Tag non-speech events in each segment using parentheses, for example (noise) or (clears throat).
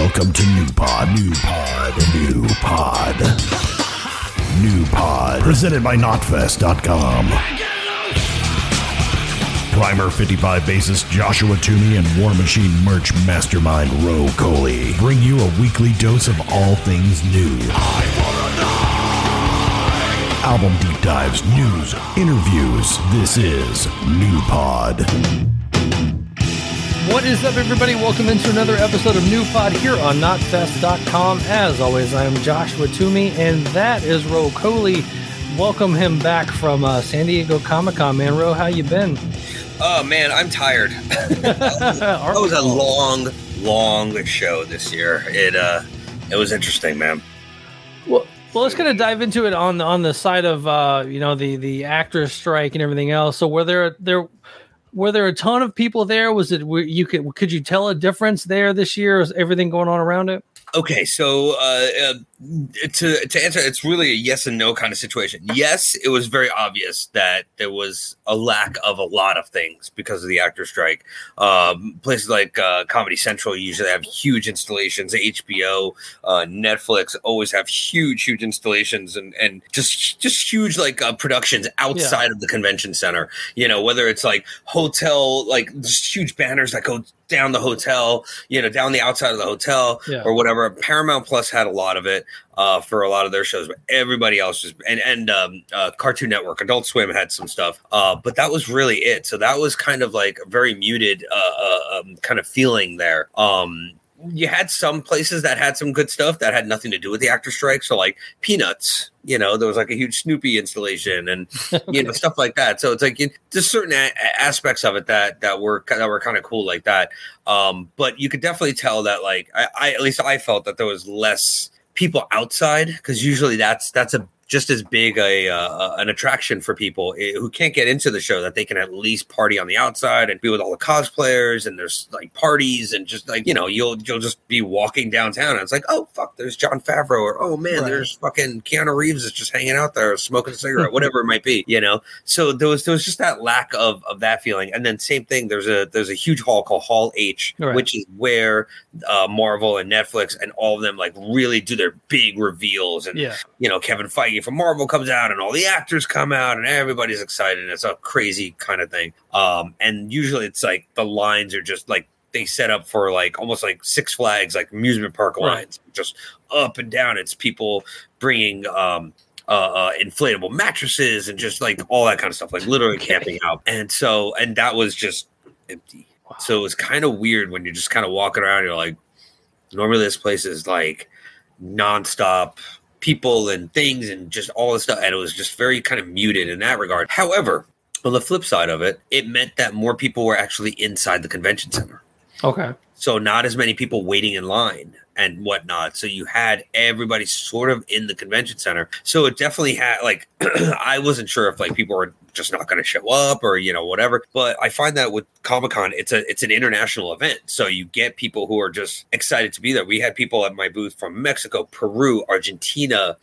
Welcome to Nu Pod, Nu Pod, Nu Pod, Nu Pod, presented by Knotfest.com. Primer 55 bassist Joshua Toomey and War Machine merch mastermind Ro Coley bring you a weekly dose of all things new. Album deep dives, news, interviews. This is Nu Pod. What is up, everybody? Welcome into another episode of Nu Pod here on Knotfest.com. As always, I am Joshua Toomey, and that is Ro Coley. Welcome him back from uh, San Diego Comic Con, man. Ro, how you been? Oh man, I'm tired. (laughs) that was a long, long show this year. It uh, it was interesting, man. Well, well, let's kind of dive into it on on the side of uh, you know the the actors strike and everything else. So were there there were there a ton of people there? Was it you could could you tell a difference there this year? Is everything going on around it? Okay, so uh, uh, to to answer, it's really a yes and no kind of situation. Yes, it was very obvious that there was a lack of a lot of things because of the actor strike. Um, places like uh, Comedy Central usually have huge installations. HBO, uh, Netflix always have huge, huge installations and and just just huge like uh, productions outside yeah. of the convention center. You know, whether it's like hotel, like just huge banners that go down the hotel, you know, down the outside of the hotel yeah. or whatever. Paramount Plus had a lot of it uh, for a lot of their shows, but everybody else just and and um, uh, Cartoon Network, Adult Swim had some stuff, uh, but that was really it. So that was kind of like a very muted uh, uh, um, kind of feeling there. Um, you had some places that had some good stuff that had nothing to do with the actor strike. So like Peanuts, you know, there was like a huge Snoopy installation and (laughs) you know stuff like that. So it's like there's certain a- aspects of it that that were that were kind of cool like that. Um, but you could definitely tell that like I, I at least I felt that there was less people outside because usually that's that's a just as big a uh, an attraction for people eh, who can't get into the show that they can at least party on the outside and be with all the cosplayers and there's like parties and just like you know you'll you'll just be walking downtown and it's like oh fuck there's Jon Favreau or oh man right. there's fucking Keanu Reeves is just hanging out there smoking a cigarette (laughs) whatever it might be you know so there was there was just that lack of of that feeling and then same thing there's a there's a huge hall called Hall H right. which is where uh, Marvel and Netflix and all of them like really do their big reveals and yeah. you know Kevin Feige from Marvel comes out and all the actors come out and everybody's excited. It's a crazy kind of thing. Um, and usually it's like the lines are just like they set up for like almost like Six Flags, like amusement park lines, right. just up and down. It's people bringing um, uh, uh, inflatable mattresses and just like all that kind of stuff, like literally camping out. And so, and that was just empty. Wow. So it was kind of weird when you're just kind of walking around. You're like, normally this place is like nonstop people and things and just all this stuff. And it was just very kind of muted in that regard. However, on the flip side of it, it meant that more people were actually inside the convention center. Okay. So not as many people waiting in line and whatnot. So you had everybody sort of in the convention center. So it definitely had like (clears throat) I wasn't sure if like people were just not going to show up or you know whatever. But I find that with Comic Con, it's a it's an international event, so you get people who are just excited to be there. We had people at my booth from Mexico, Peru, Argentina.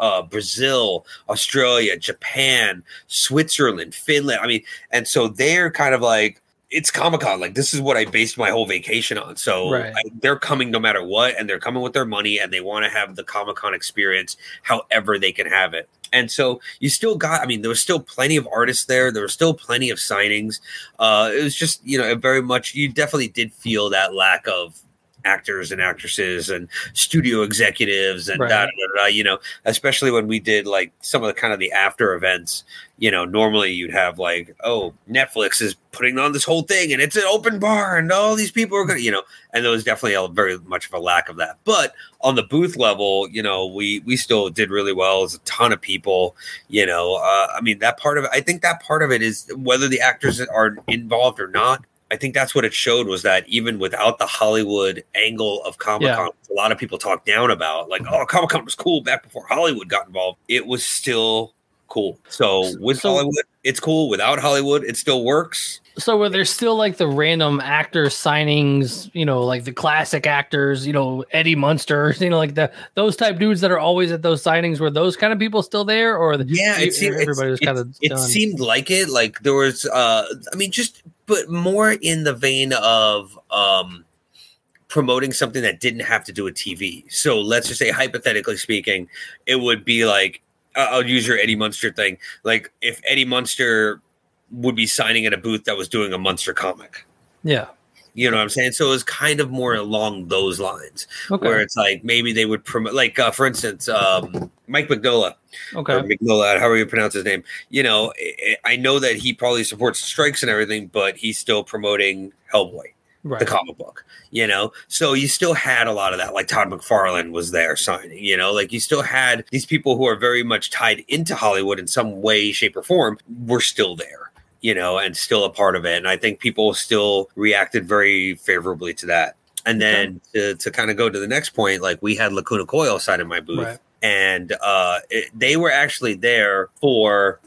Uh, Brazil, Australia, Japan, Switzerland, Finland. I mean, and so they're kind of like, it's Comic Con. Like this is what I based my whole vacation on. So right. I, they're coming no matter what, and they're coming with their money, and they want to have the Comic Con experience however they can have it. And so you still got. I mean, there was still plenty of artists there. There was still plenty of signings. Uh, it was just you know very much. You definitely did feel that lack of actors and actresses and studio executives and right. da, da, da, you know, especially when we did like some of the kind of the after events, you know, normally you'd have like, oh, Netflix is putting on this whole thing and it's an open bar and all these people are going you know, and there was definitely a very much of a lack of that. But on the booth level, you know, we we still did really well. There's a ton of people, you know. Uh, I mean, that part of it, I think that part of it is whether the actors are involved or not. I think that's what it showed was that even without the Hollywood angle of Comic Con, yeah. a lot of people talk down about, like, oh, Comic Con was cool back before Hollywood got involved. It was still cool. So with so, Hollywood, it's cool. Without Hollywood, it still works. So were there still like the random actor signings, you know, like the classic actors, you know, Eddie Munster, (laughs) you know, like the those type dudes that are always at those signings? Were those kind of people still there, or the, yeah, it seemed, everybody was kind of it done? seemed like it. Like there was, uh I mean, just but more in the vein of um promoting something that didn't have to do with TV. So let's just say, hypothetically speaking, it would be like I'll use your Eddie Munster thing. Like if Eddie Munster would be signing at a booth that was doing a Munster comic. Yeah. You know what I'm saying? So it was kind of more along those lines, Okay. where it's like maybe they would promote, like uh, for instance, um, Mike McNola, Okay. McNola, however you pronounce his name. You know, I, know that he probably supports strikes and everything, but he's still promoting Hellboy the comic book, you know? So you still had a lot of that. Like Todd McFarlane was there signing, you know? Like you still had these people who are very much tied into Hollywood in some way, shape, or form were still there, you know, and still a part of it. And I think people still reacted very favorably to that. And then to, to kind of go to the next point, like we had Lacuna Coil sign in my booth Right. And uh, it, they were actually there for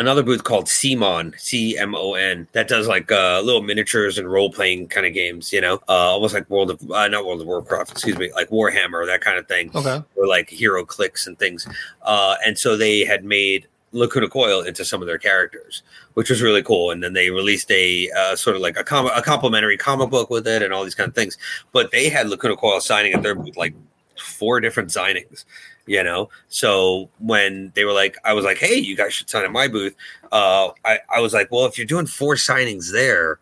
another booth called CMON, C M O N, that does like uh, little miniatures and role playing kind of games. You know, uh, almost like World of uh, not World of Warcraft, excuse me, like Warhammer, that kind of thing, Okay. or like HeroClix and things. Uh, and so they had made Lacuna Coil into some of their characters, which was really cool. And then they released a uh, sort of like a, com- a complimentary comic book with it and all these kind of things. But they had Lacuna Coil signing at their booth like four different signings, you know. So when they were like, I was like, hey, you guys should sign at my booth. Uh, I, I was like, well, if you're doing four signings there,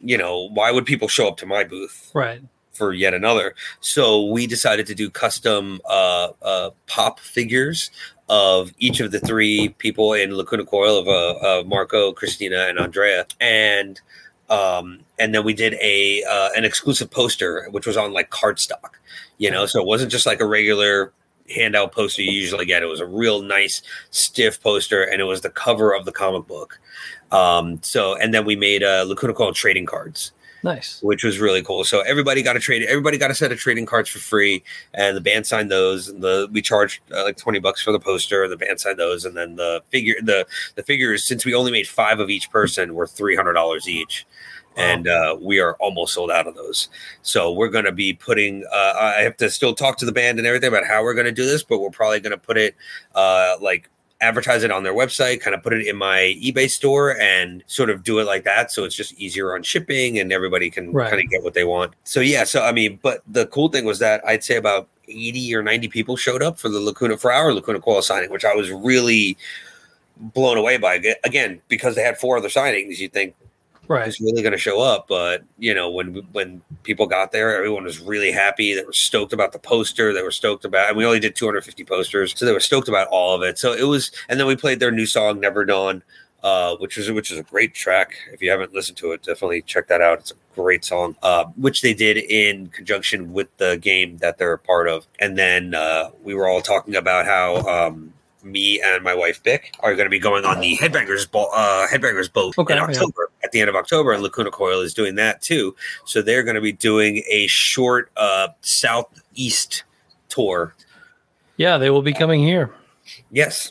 you know, why would people show up to my booth? Right. for yet another. So we decided to do custom uh, uh, pop figures of each of the three people in Lacuna Coil of uh, uh, Marco, Cristina, and Andrea, and um, and then we did a uh, an exclusive poster which was on like cardstock, you know, so it wasn't just like a regular handout poster you usually get. It was a real nice stiff poster, and it was the cover of the comic book. Um, so and then we made uh, Lacuna Coil trading cards Nice. which was really cool. So everybody got a trade. Everybody got a set of trading cards for free, and the band signed those. And the we charged uh, like twenty bucks for the poster, and the band signed those. And then the figure the the figures, since we only made five of each person, were three hundred dollars each. And uh, we are almost sold out of those. So we're going to be putting. Uh, I have to still talk to the band and everything about how we're going to do this, but we're probably going to put it uh, like advertise it on their website, kind of put it in my eBay store and sort of do it like that. So it's just easier on shipping and everybody can Right. kind of get what they want. So yeah, so I mean, but the cool thing was that I'd say about 80 or 90 people showed up for the Lacuna for our Lacuna Coil signing, which I was really blown away by. Again, because they had four other signings, you'd think Right. who's really going to show up. But you know, when when people got there, everyone was really happy. They were stoked about the poster. They were stoked about, and we only did 250 posters, so they were stoked about all of it. So it was, and then we played their new song "Never Dawn." Uh, which is which is a great track. If you haven't listened to it, definitely check that out. It's a great song, uh, which they did in conjunction with the game that they're a part of. And then uh, we were all talking about how um, me and my wife Bick are going to be going on the Headbangers bo- uh, Headbangers boat Okay, in yeah. At the end of October, and Lacuna Coil is doing that too. So they're going to be doing a short uh, southeast tour. Yeah, they will be coming here. Yes.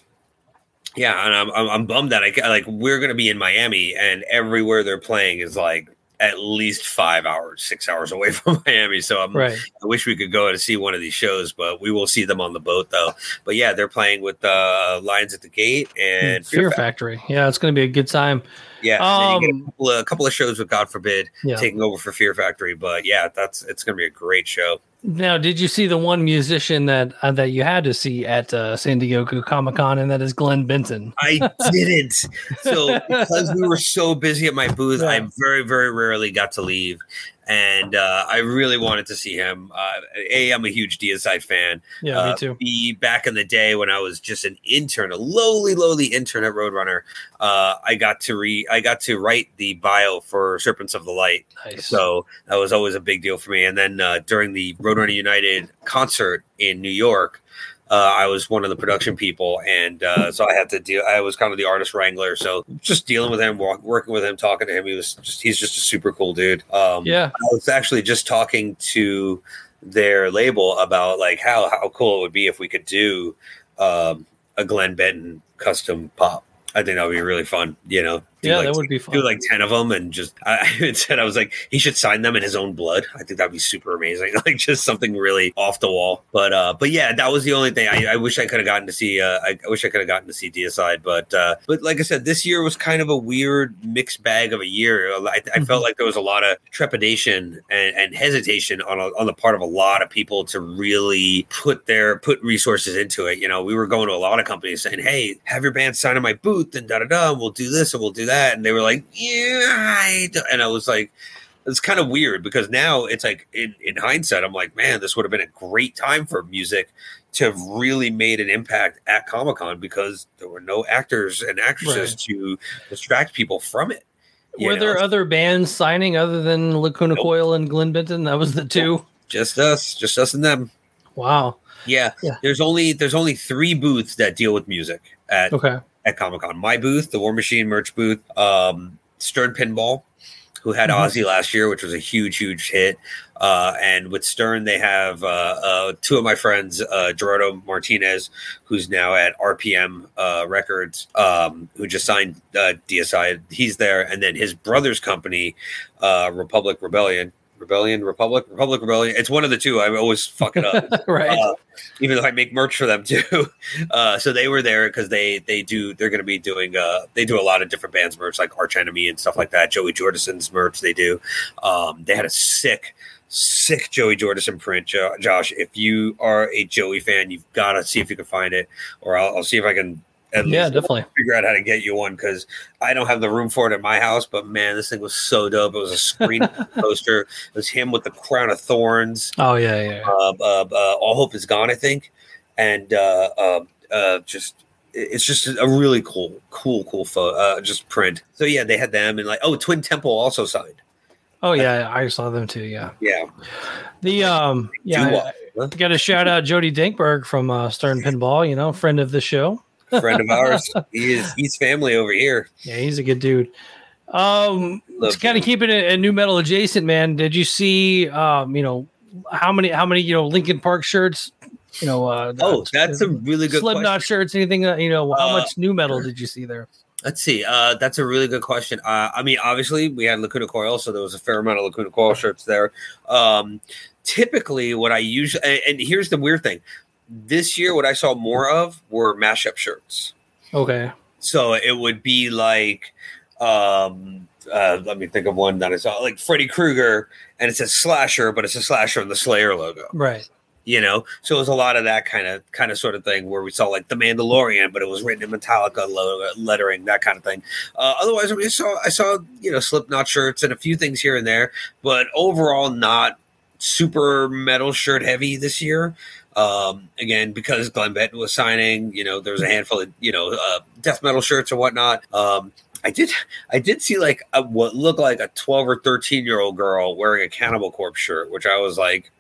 Yeah, and I'm I'm, I'm bummed that I like we're going to be in Miami, and everywhere they're playing is like at least five hours, six hours away (laughs) from Miami. So I'm Right. I wish we could go to see one of these shows, but we will see them on the boat though. But yeah, they're playing with uh, Lions at the Gate and Fear Factory. Yeah, it's going to be a good time. Yeah, and you get Um, a couple, of, a couple of shows with God forbid Yeah. taking over for Fear Factory. But yeah, that's it's going to be a great show. Now, did you see the one musician that uh, that you had to see at uh, San Diego Comic Con, and that is Glenn Benton? I (laughs) didn't. So because we were so busy at my booth, I very, very rarely got to leave. And uh, I really wanted to see him. Uh, a, I'm a huge Deicide fan. Yeah, uh, me too. B, back in the day when I was just an intern, a lowly, lowly intern at Roadrunner, uh, I got to re, I got to write the bio for Serpents of the Light. Nice. So that was always a big deal for me. And then uh, during the Roadrunner United concert in New York, uh, I was one of the production people, and uh, so I had to deal. I was kind of the artist wrangler, so just dealing with him, walk, working with him, talking to him. He was just—he's just a super cool dude. Um, yeah, I was actually just talking to their label about like how how cool it would be if we could do um, a Glenn Benton custom pop. I think that would be really fun. You know, Yeah, like, that would be fun. Do like ten of them, and just (laughs) I, said I was like he should sign them in his own blood. I think that'd be super amazing. (laughs) Like just something really off the wall. But uh, but yeah, that was the only thing. I, I wish I could have gotten to see. Uh, I, I wish I could have gotten to see Deicide. But uh, but like I said, this year was kind of a weird mixed bag of a year. I, I Mm-hmm. felt like there was a lot of trepidation and, and hesitation on a, on the part of a lot of people to really put their put resources into it. You know, we were going to a lot of companies saying, "Hey, have your band sign in my booth and da da da. We'll do this and we'll do that." And they were like, "Yeah," I don't-" and I was like. It's kind of weird because now it's like in, in hindsight, I'm like, man, this would have been a great time for music to have really made an impact at Comic Con because there were no actors and actresses Right. to distract people from it. Were know? there other bands signing other than Lacuna Nope. Coil and Glenn Benton? That was the two. just us, just us and them. Wow. Yeah. Yeah. There's only there's only three booths that deal with music at Okay. At Comic Con. My booth, the War Machine merch booth, um, Stern Pinball, who had Mhm. Ozzy last year, which was a huge, huge hit. Uh, and with Stern, they have uh, uh, two of my friends, uh, Gerardo Martinez, who's now at RPM uh, Records, um, who just signed uh, DSI. He's there, and then his brother's company, uh, Republic Rebellion. Rebellion, Republic, Republic Rebellion. It's one of the two. I always fuck it up (laughs) right. uh, even though I make merch for them too. (laughs) Uh, so they were there because they they do they're going to be doing uh they do a lot of different bands merch like Arch Enemy and stuff like that. Joey Jordison's merch they do. Um, they had a sick sick Joey Jordison print, Jo- Josh. If you are a Joey fan, you've got to see if you can find it, or I'll, I'll see if I can. At yeah, least definitely. figure out how to get you one because I don't have the room for it at my house. But man, this thing was so dope. It was a screen (laughs) poster. It was him with the crown of thorns Oh yeah, yeah. uh, uh, uh, All Hope Is Gone, I think, and uh, uh, uh, just it's just a really cool, cool, cool photo, uh, just print. So yeah, they had them and like oh, Twin Temple also signed. Oh yeah, I saw them too. Yeah. Yeah, The um yeah, Do what? I got to shout out Jody Dankberg from uh, Stern Pinball. You know, friend of the show. Friend of ours. (laughs) He is he's family over here. Yeah, he's a good dude. Um, Love kind of keeping it a, nu metal adjacent, man. Did you see, um, you know, how many, how many, you know, Linkin Park shirts? You know, uh, Oh, that's a really good Slipknot question. shirts. Anything? Uh, you know, how Uh, much nu metal did you see there? Let's see. Uh, that's a really good question. Uh, I mean, obviously, we had Lacuna Coil, so there was a fair amount of Lacuna Coil shirts there. Um, typically, what I usually and, and here's the weird thing: this year, what I saw more of were mashup shirts. Okay. So it would be like, um, uh, let me think of one that I saw, like Freddy Krueger, and it's a slasher, but it's a slasher in the Slayer logo. Right. You know, so it was a lot of that kind of kind of sort of thing where we saw like the Mandalorian, but it was written in Metallica logo, lettering, that kind of thing. Uh, otherwise, I, mean, saw I saw you know Slipknot shirts and a few things here and there, but overall not super metal shirt heavy this year. Um, again, because Glenn Benton was signing, you know, there was a handful of you know uh, death metal shirts or whatnot. Um, I did I did see like a, what looked like a twelve or thirteen year old girl wearing a Cannibal Corpse shirt, which I was like.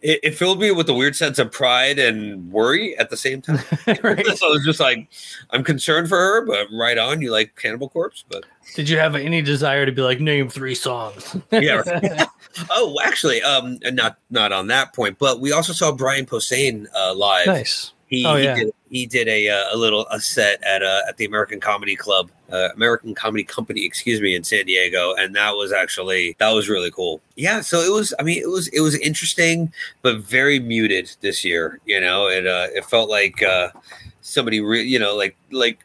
It, it filled me with a weird sense of pride and worry at the same time. (laughs) right. (laughs) so I was just like, I'm concerned for her, but right on. You like Cannibal Corpse, but Did you have any desire to be like name three songs? (laughs) Yeah, oh, actually, um, not not on that point, but we also saw Brian Posehn uh, live. nice. He, Oh, he did he did a uh, a little a set at uh, at the American Comedy Club, uh, American Comedy Company, excuse me, in San Diego, and that was actually that was really cool. Yeah, so it was. I mean, it was it was interesting, but very muted this year. You know, it uh, it felt like uh, somebody, re- you know, like like.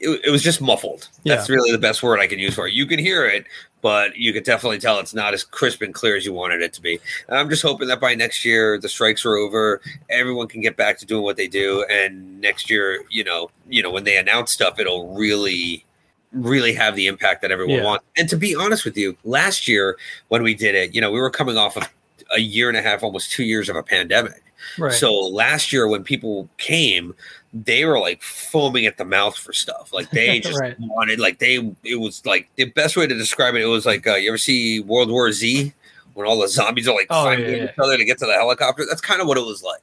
It, it was just muffled. That's really the best word I can use for it. You can hear it, but you could definitely tell it's not as crisp and clear as you wanted it to be. And I'm just hoping that by next year the strikes are over, everyone can get back to doing what they do, and next year, you know, you know, when they announce stuff, it'll really, really have the impact that everyone Yeah. wants. And to be honest with you, last year when we did it, you know, we were coming off of a year and a half, almost two years of a pandemic. Right. So last year when people came, they were like foaming at the mouth for stuff. Like they (laughs) just Right. wanted, like they, it was like the best way to describe it. It was like uh, you ever see World War Z when all the zombies are like Oh, fighting yeah, yeah. each other to get to the helicopter. That's kind of what it was like.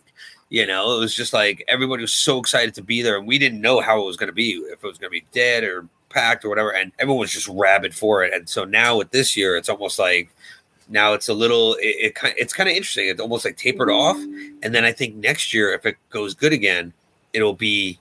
You know, it was just like everybody was so excited to be there, and we didn't know how it was going to be, if it was going to be dead or packed or whatever. And everyone was just rabid for it. And so now with this year, it's almost like now it's a little it, it it's kind of interesting. It's almost like tapered off, and then I think next year, if it goes good again, it'll be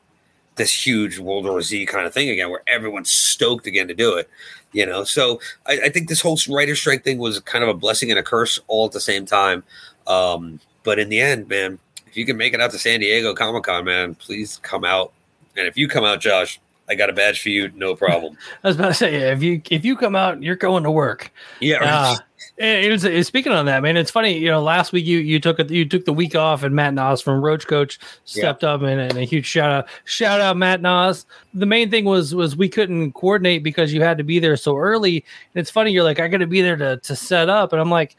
this huge World War Z kind of thing again, where everyone's stoked again to do it. You know, so I, I think this whole writer strike thing was kind of a blessing and a curse all at the same time. Um, but in the end, man, if you can make it out to San Diego Comic Con, man, please come out. And if you come out, Josh, I got a badge for you, no problem. (laughs) I was about to say, if you if you come out, you're going to work. Yeah. Uh, it was, it, speaking on that, man, it's funny. You know, last week you you took it, you took the week off, and Matt Nas from Roach Coach stepped yeah. up, and, and, a huge shout out, shout out Matt Nas. The main thing was was we couldn't coordinate because you had to be there so early. And it's funny, you're like, I got to be there to to set up, and I'm like,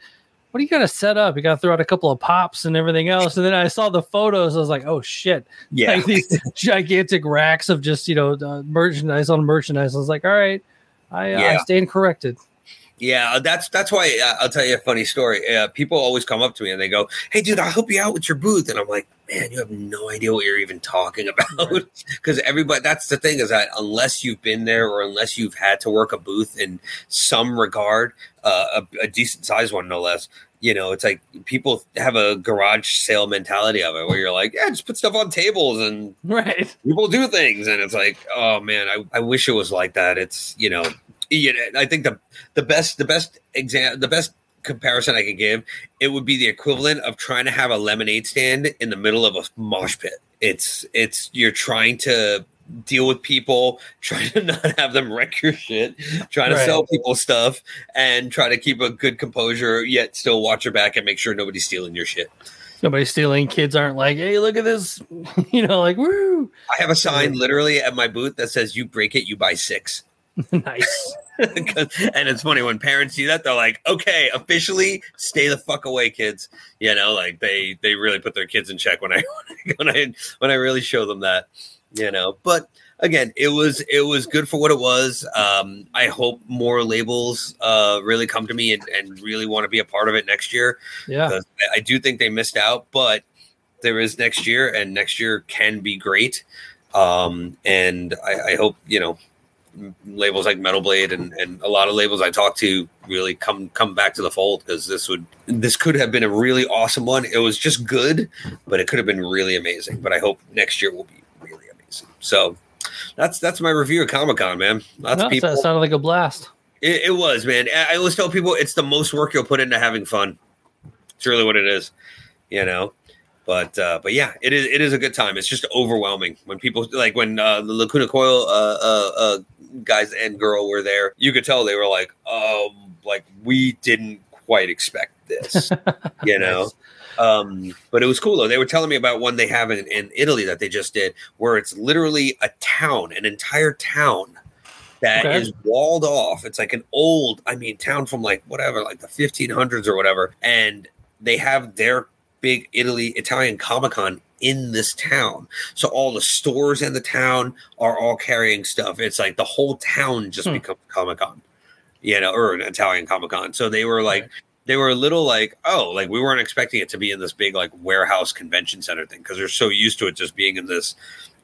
what do you got to set up? You got to throw out a couple of pops and everything else. And then I saw the photos. I was like, oh shit. Yeah. Like these (laughs) gigantic racks of just, you know, uh, merchandise on merchandise. I was like, all right, I, uh, yeah. I stand corrected. Yeah, uh, that's that's why uh, I'll tell you a funny story. Uh, people always come up to me and they go, "Hey, dude, I'll help you out with your booth," and I'm like, "Man, you have no idea what you're even talking about." Because right. (laughs) everybody, that's the thing is that unless you've been there or unless you've had to work a booth in some regard, uh, a, a decent sized one no less, you know, it's like people have a garage sale mentality of it where you're like, yeah, just put stuff on tables and (laughs) right. people do things. And it's like, oh man, I, I wish it was like that. It's, you know, you know, I think the the best the best exam the best comparison I can give, it would be the equivalent of trying to have a lemonade stand in the middle of a mosh pit. It's it's you're trying to deal with people, (laughs) trying to not have them wreck your shit, trying to right. sell people stuff, and try to keep a good composure, yet still watch your back and make sure nobody's stealing your shit. Nobody's stealing. Kids aren't like, hey, look at this. (laughs) you know, like, woo. I have a sign literally at my booth that says, you break it, you buy six. (laughs) nice. and it's funny when parents see that they're like, "Okay, officially, stay the fuck away, kids." You know, like they they really put their kids in check when I when I when I really show them that. You know, but again, it was it was good for what it was. Um, I hope more labels uh, really come to me and, and really want to be a part of it next year. Yeah, I do think they missed out, but there is next year, and next year can be great. Um, and I, I hope you know labels like Metal Blade and, and a lot of labels I talk to really come come back to the fold because this would this could have been a really awesome one. It was just good, but it could have been really amazing. But I hope next year will be. So that's that's my review of Comic Con, man. Lots no, of people. That sounded like a blast. It, it was, man. I always tell people it's the most work you'll put into having fun. It's really what it is, you know. But uh, but yeah, it is it is a good time. It's just overwhelming when people like when uh, the Lacuna Coil uh, uh, uh guys and girl were there. You could tell they were like, um, like we didn't quite expect this, (laughs) you know. Nice. Um, but it was cool though. They were telling me about one they have in, in Italy that they just did, where it's literally a town, an entire town that okay. is walled off. It's like an old, I mean, town from like whatever, like the 1500s or whatever, and they have their big Italy Italian Comic Con in this town. So all the stores in the town are all carrying stuff. It's like the whole town just hmm. becomes Comic Con, you know, or an Italian Comic Con. So they were like, right. They were a little like, oh, like we weren't expecting it to be in this big like warehouse convention center thing because they're so used to it just being in this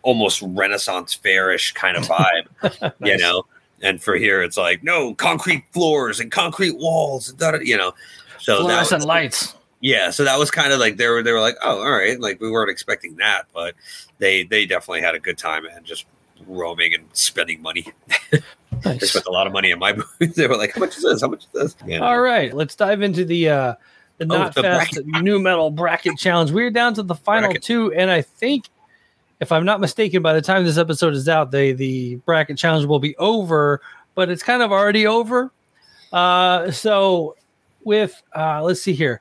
almost Renaissance fairish kind of vibe, (laughs) nice. you know. And for here, it's like no concrete floors and concrete walls, you know. So fluorescent lights yeah so that was kind of like they were they were like oh all right like we weren't expecting that but they they definitely had a good time and just roaming and spending money. (laughs) Nice. they spent a lot of money in my (laughs) booth. They were like how much is this? How much is this? Yeah. all right let's dive into the uh the oh, not the fast (laughs) nu metal bracket challenge. We're down to the final bracket. two and i think if i'm not mistaken by the time this episode is out they the bracket challenge will be over but it's kind of already over. Uh so with uh let's see here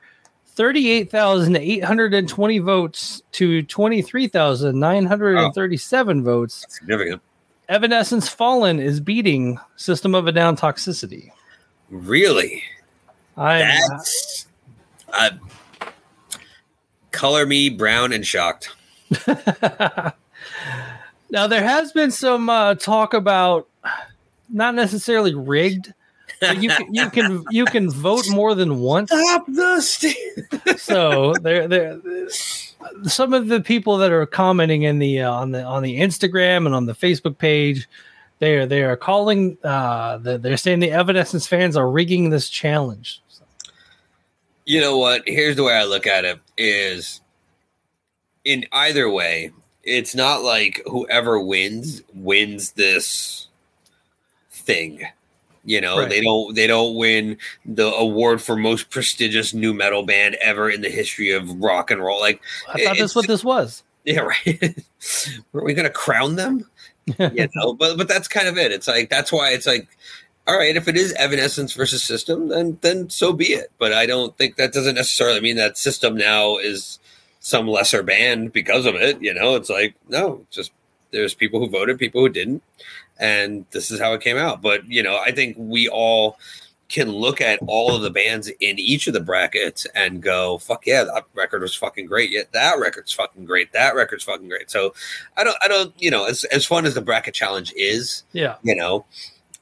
38,820 votes to 23,937 oh, votes. significant. Evanescence Fallen is beating System of a Down Toxicity. Really? I That's uh, color me brown and shocked. (laughs) now there has been some uh, talk about not necessarily rigged, you can you can you can vote more than once. Stop the st- so there there some of the people that are commenting in the uh, on the on the Instagram and on the Facebook page, they are they are calling uh the, they're saying the Evanescence fans are rigging this challenge. So. You know what? Here's the way I look at it: is in either way, it's not like whoever wins wins this thing. You know, Right. they don't they don't win the award for most prestigious nu metal band ever in the history of rock and roll. Like, I thought that's what this was. yeah, (laughs) right. Were we gonna crown them? (laughs) you know, but but that's kind of it. It's like that's why it's like, all right, if it is Evanescence versus System, then then so be it. But I don't think that doesn't necessarily mean that System now is some lesser band because of it. You know, it's like no, just there's people who voted, people who didn't, and this is how it came out. But you know, I think we all can look at all of the bands in each of the brackets and go, "Fuck yeah, that record was fucking great." Yeah, that record's fucking great. That record's fucking great. So I don't, I don't, you know, as as fun as the bracket challenge is, Yeah. you know,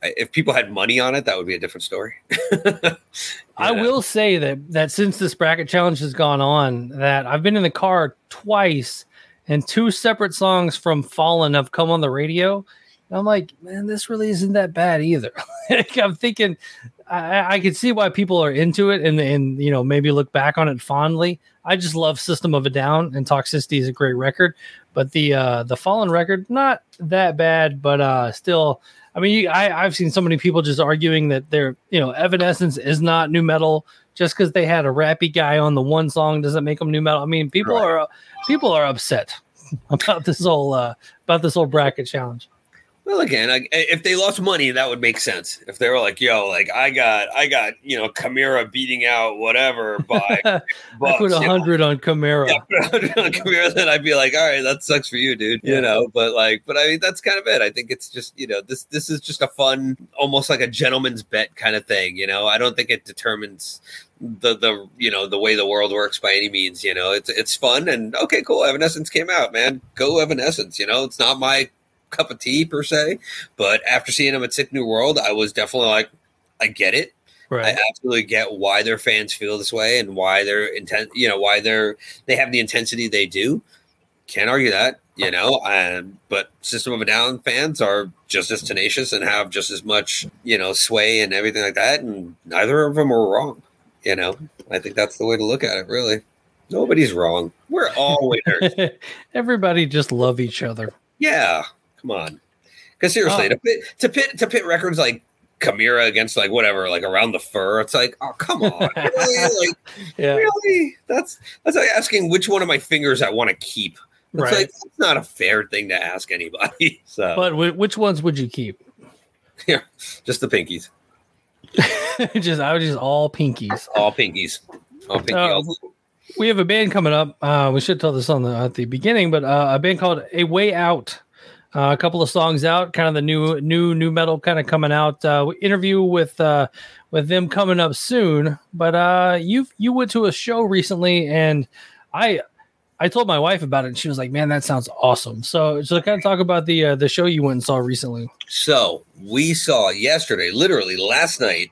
if people had money on it, that would be a different story. (laughs) I will say that that since this bracket challenge has gone on, that I've been in the car twice and two separate songs from Fallen have come on the radio. And I'm like, man, this really isn't that bad either. (laughs) Like, I'm thinking I, I could see why people are into it and and you know maybe look back on it fondly. I just love System of a Down and Toxicity is a great record, but the uh the Fallen record not that bad, but uh still I mean, you, I, I've seen so many people just arguing that they're, you know, Evanescence is not nu metal just because they had a rappy guy on the one song doesn't make them nu metal. I mean, people Right. are people are upset (laughs) about this whole uh, about this whole bracket challenge. Well, again, like, if they lost money, that would make sense. If they were like, "Yo, like I got, I got, you know, Chimaira beating out whatever by (laughs) I bucks," put a hundred on Chimaira. Yeah, hundred on Chimaira, then I'd be like, "All right, that sucks for you, dude." Yeah. You know, but like, but I mean, that's kind of it. I think it's just, you know, this this is just a fun, almost like a gentleman's bet kind of thing. You know, I don't think it determines the the you know the way the world works by any means. You know, it's it's fun and okay, cool. Evanescence came out, man. Go Evanescence. You know, it's not my cup of tea per se, but after seeing them at Sick New World, I was definitely like, I get it. Right. I absolutely get why their fans feel this way and why they're intent, you know, why they're they have the intensity they do. Can't argue that, you know. Um, but System of a Down fans are just as tenacious and have just as much, you know, sway and everything like that. And neither of them are wrong. You know, I think that's the way to look at it. Really, nobody's wrong. We're all winners. (laughs) Everybody just love each other. yeah, come on. Because seriously, Oh. to pit to pit to pit records like. Chimaira against like whatever, like around the fur. It's like, oh come on, (laughs) really? Like Yeah. really? That's that's like asking which one of my fingers I want to keep. It's Right. like that's not a fair thing to ask anybody. (laughs) So But wh- which ones would you keep? Yeah, just the pinkies, (laughs) just I would just all pinkies. all pinkies, all pinky. Uh, we have a band coming up. Uh, we should tell this on the at the beginning, but uh, a band called A Way Out. Uh, a couple of songs out, kind of the new new nu metal kind of coming out. Uh, interview with uh, with them coming up soon. But uh, you you went to a show recently, and I I told my wife about it, and she was like, "Man, that sounds awesome." So so kind of talk about the uh, the show you went and saw recently. So we saw yesterday, literally last night,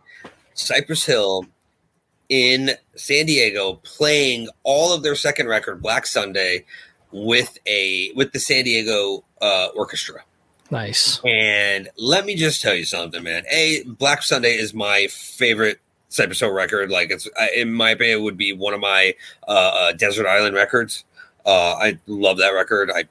Cypress Hill in San Diego playing all of their second record, Black Sunday, with a with the San Diego uh, orchestra. Nice. And let me just tell you something, man. A Black Sunday is my favorite Cypress Hill record. Like it's in my opinion, it would be one of my uh, uh, Desert Island records. Uh, I love that record. I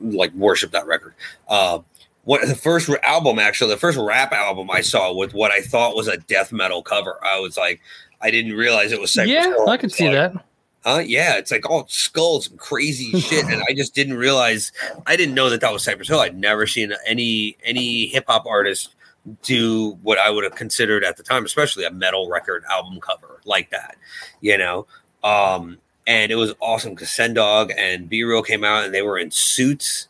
like worship that record. Uh, what the first album, actually, the first rap album I saw with what I thought was a death metal cover. I was like, I didn't realize it was Cypress Yeah, Hill. I can see Like, that. Huh? Yeah, it's like all skulls and crazy (laughs) shit, and I just didn't realize. I didn't know that that was Cypress Hill. I'd never seen any any hip hop artist do what I would have considered at the time, especially a metal record album cover like that. You know, um, and it was awesome because Sen Dog and B Real came out, and they were in suits.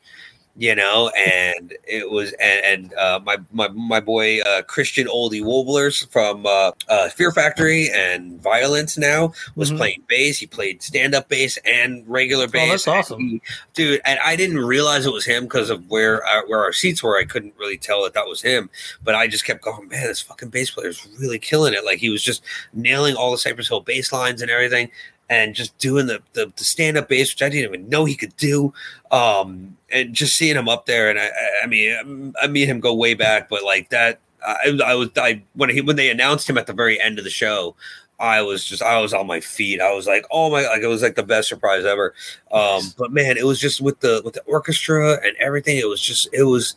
You know, and it was and, and uh, my my my boy uh, Christian Olde Wolbers from uh, uh, Fear Factory and Violence now was Mhm. playing bass. He played stand up bass and regular Oh, bass. that's awesome. He- dude. And I didn't realize it was him because of where our, where our seats were. I couldn't really tell that that was him. But I just kept going, man, this fucking bass player is really killing it. Like he was just nailing all the Cypress Hill bass lines and everything. And just doing the, the, the stand up bass, which I didn't even know he could do. Um, and just seeing him up there, and I, I- I mean, I mean him go way back, but like that, I, I was I when he when they announced him at the very end of the show, I was just I was on my feet. I was like, oh my like it was like the best surprise ever. Um, but man, it was just with the with the orchestra and everything, it was just it was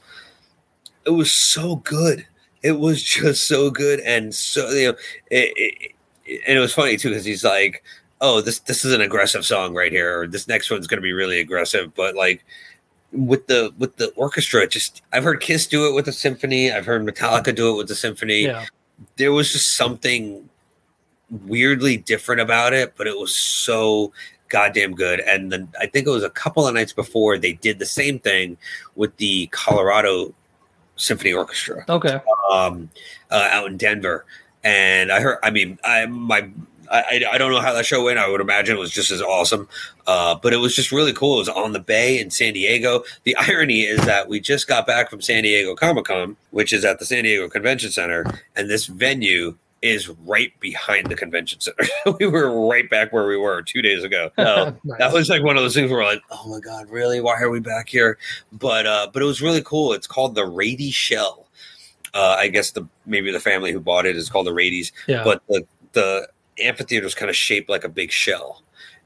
it was so good. It was just so good and so you know it, it, and it was funny too because he's like, oh this this is an aggressive song right here, or this next one's gonna be really aggressive, but like with the with the orchestra, just I've heard Kiss do it with the symphony, I've heard Metallica do it with the symphony. Yeah. There was just something weirdly different about it, but it was so goddamn good. And then I think it was a couple of nights before they did the same thing with the Colorado Symphony Orchestra Okay. um, uh, out in Denver. And I heard, I mean, I my I, I don't know how that show went. I would imagine it was just as awesome, uh, but it was just really cool. It was on the Bay in San Diego. The (laughs) irony is that we just got back from San Diego Comic Con, which is at the San Diego Convention Center, and this venue is right behind the convention center. (laughs) we were right back where we were two days ago. So (laughs) Nice. that was like one of those things where we're like, oh my god, really? Why are we back here? But uh, but it was really cool. It's called the Rady Shell. Uh, I guess the maybe the family who bought it is called the Radies Yeah. but the the amphitheater is kind of shaped like a big shell.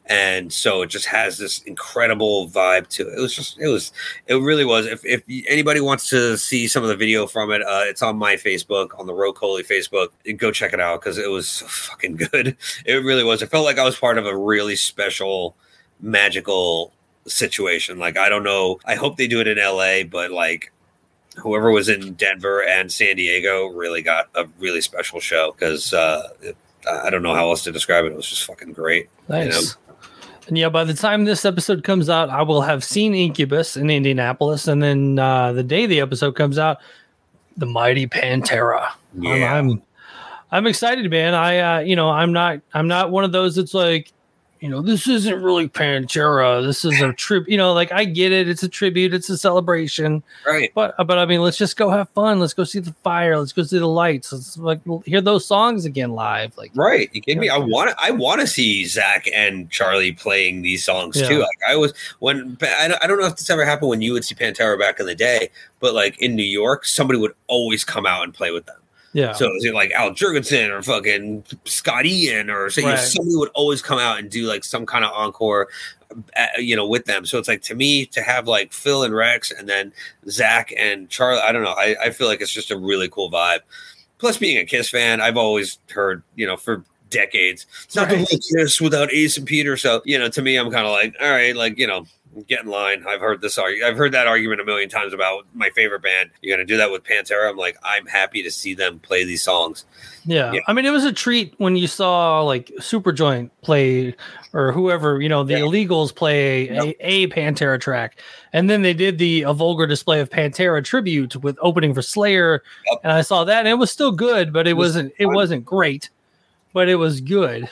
And so it just has this incredible vibe to it. It was just it was it really was. If, if anybody wants to see some of the video from it uh, it's on my facebook on the Ro Coley facebook. Go check it out because it was so fucking good. (laughs) It really was. It felt like i was part of a really special magical situation. Like i don't know. I hope they do it in la but like whoever was in Denver and San Diego really got a really special show because uh, I don't know how else to describe it. It was just fucking great. Nice. And yeah, by the time this episode comes out, I will have seen Incubus in Indianapolis, and then uh, the day the episode comes out, the mighty Pantera. I'm- Yeah. I'm, I'm excited, man. I, uh, you know, I'm not, I'm not one of those that's like, you know, this isn't really Pantera. This is a trip. You know, like I get it. It's a tribute. It's a celebration. Right. But, but I mean, let's just go have fun. Let's go see the fire. Let's go see the lights. Let's like hear those songs again live. Like, Right. You kidding me? I want to. I want to see Zakk and Charlie playing these songs Yeah. too. Like I was when I I don't know if this ever happened when you would see Pantera back in the day, but like in New York, somebody would always come out and play with them. Yeah, So it like Al Jourgensen or fucking Scott Ian or so, you know, somebody would always come out and do like some kind of encore, uh, you know, with them. So it's like to me to have like Phil and Rex and then Zakk and Charlie. I don't know. I, I feel like it's just a really cool vibe. Plus, being a Kiss fan, I've always heard you know for decades it's not Right. the whole Kiss without Ace and Peter. So you know, to me, I'm kind of like, all right, like you know. Get in line. I've heard this. argu- I've heard that argument a million times about my favorite band. You're gonna do that with Pantera. I'm like, I'm happy to see them play these songs. Yeah. Yeah. I mean, it was a treat when you saw like Superjoint play or whoever, you know, the Yeah. illegals play a, Yep. a, Pantera track. And then they did the a vulgar display of Pantera tribute with opening for Slayer. Yep. And I saw that and it was still good, but it, It was wasn't it wasn't great, but it was good.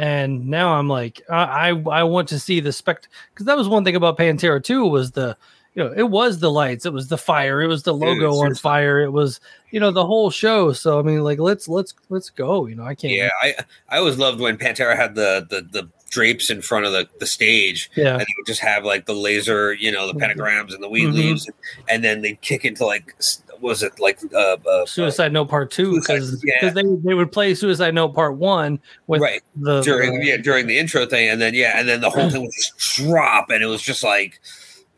And now I'm like, I I, I want to see the spect because that was one thing about Pantera too was the you know, it was the lights, it was the fire, it was the logo on fire, it was you know the whole show. So I mean, like let's let's let's go. You know, I can't. Yeah, I I always loved when Pantera had the the, the drapes in front of the, the stage yeah, and they would just have like the laser, you know, the pentagrams and the weed Mhm. leaves, and then they'd kick into like was it like uh, uh Suicide Note Part Two because yeah. they they would play Suicide Note Part One with right the during the- yeah during the intro thing, and then yeah, and then the whole thing would just drop, and it was just like.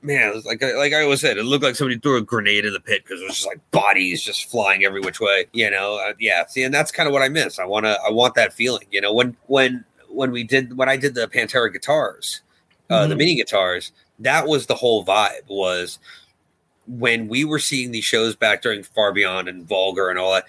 Man, it was like like I always said, it looked like somebody threw a grenade in the pit because it was just like bodies just flying every which way. You know, uh, yeah. See, and that's kind of what I miss. I want to, I want that feeling. You know, when when when we did when I did the Pantera guitars, uh, the Mhm. mini guitars, that was the whole vibe. Was when we were seeing these shows back during Far Beyond and Vulgar and all that.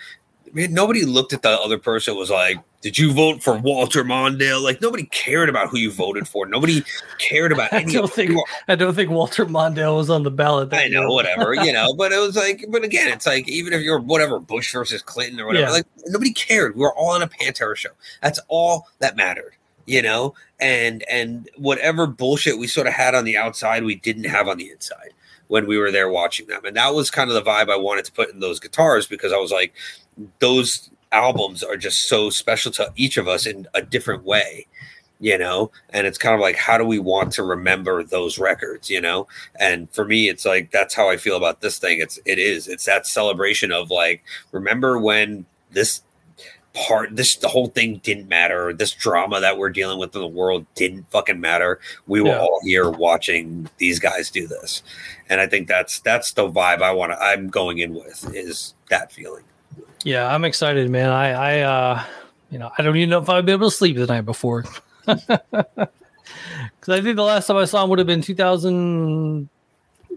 Man, nobody looked at the other person was like, "Did you vote for Walter Mondale?" Like nobody cared about who you voted for. Nobody cared about (laughs) I don't think I don't think Walter Mondale was on the ballot. that I know, whatever, you (laughs) know, but it was like, but again, it's like even if you're whatever Bush versus Clinton or whatever, Yeah. like nobody cared. We were all on a Pantera show. That's all that mattered, you know. And and whatever bullshit we sort of had on the outside, we didn't have on the inside when we were there watching them, and that was kind of the vibe I wanted to put in those guitars because I was like, those albums are just so special to each of us in a different way you know? And it's kind of like how do we want to remember those records you know? And for me it's like that's how i feel about this thing. It's it is. It's that celebration of like remember when this part this the whole thing didn't matter this drama that we're dealing with in the world didn't fucking matter we were Yeah. all here watching these guys do this and i think that's that's the vibe i want to i'm going in with is that feeling Yeah, I'm excited, man. I, I, uh, you know, I don't even know if I'd be able to sleep the night before. (laughs) Because I think the last time I saw him would have been 2000,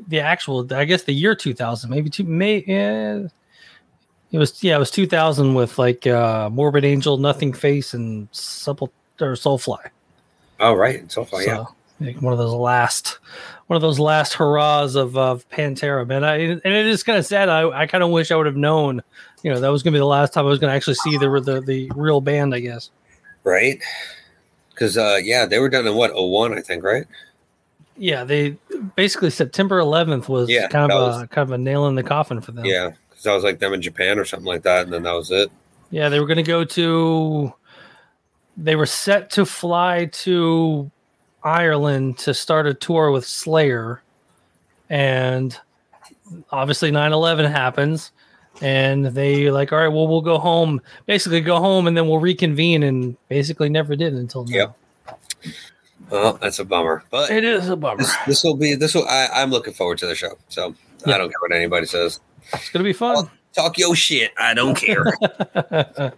the actual, I guess the year 2000, maybe two, May, yeah. It was, yeah, it was 2000 with like uh Morbid Angel, Nothingface, and Supple or Soulfly. oh right so yeah like one of those last, one of those last hurrahs of of Pantera, man. I, and it is kind of sad. I, I kind of wish I would have known, you know, that was going to be the last time I was going to actually see the, the the real band. I guess. right because uh yeah they were done in what 01 i think right Yeah, they basically September 11th was Yeah, kind of a was- kind of a nail in the coffin for them. yeah because that was like them in japan or something like that and then that was it Yeah, they were going to go to. They were set to fly to Ireland to start a tour with Slayer, and obviously 9-11 happens, and they like, all right, well, we'll go home. Basically, go home, and then we'll reconvene, and basically never did until now. Yep. well that's a bummer but It is a bummer. this will be this will I, i'm looking forward to the show so Yeah. i don't care what anybody says It's going to be fun. talk your shit i don't care (laughs)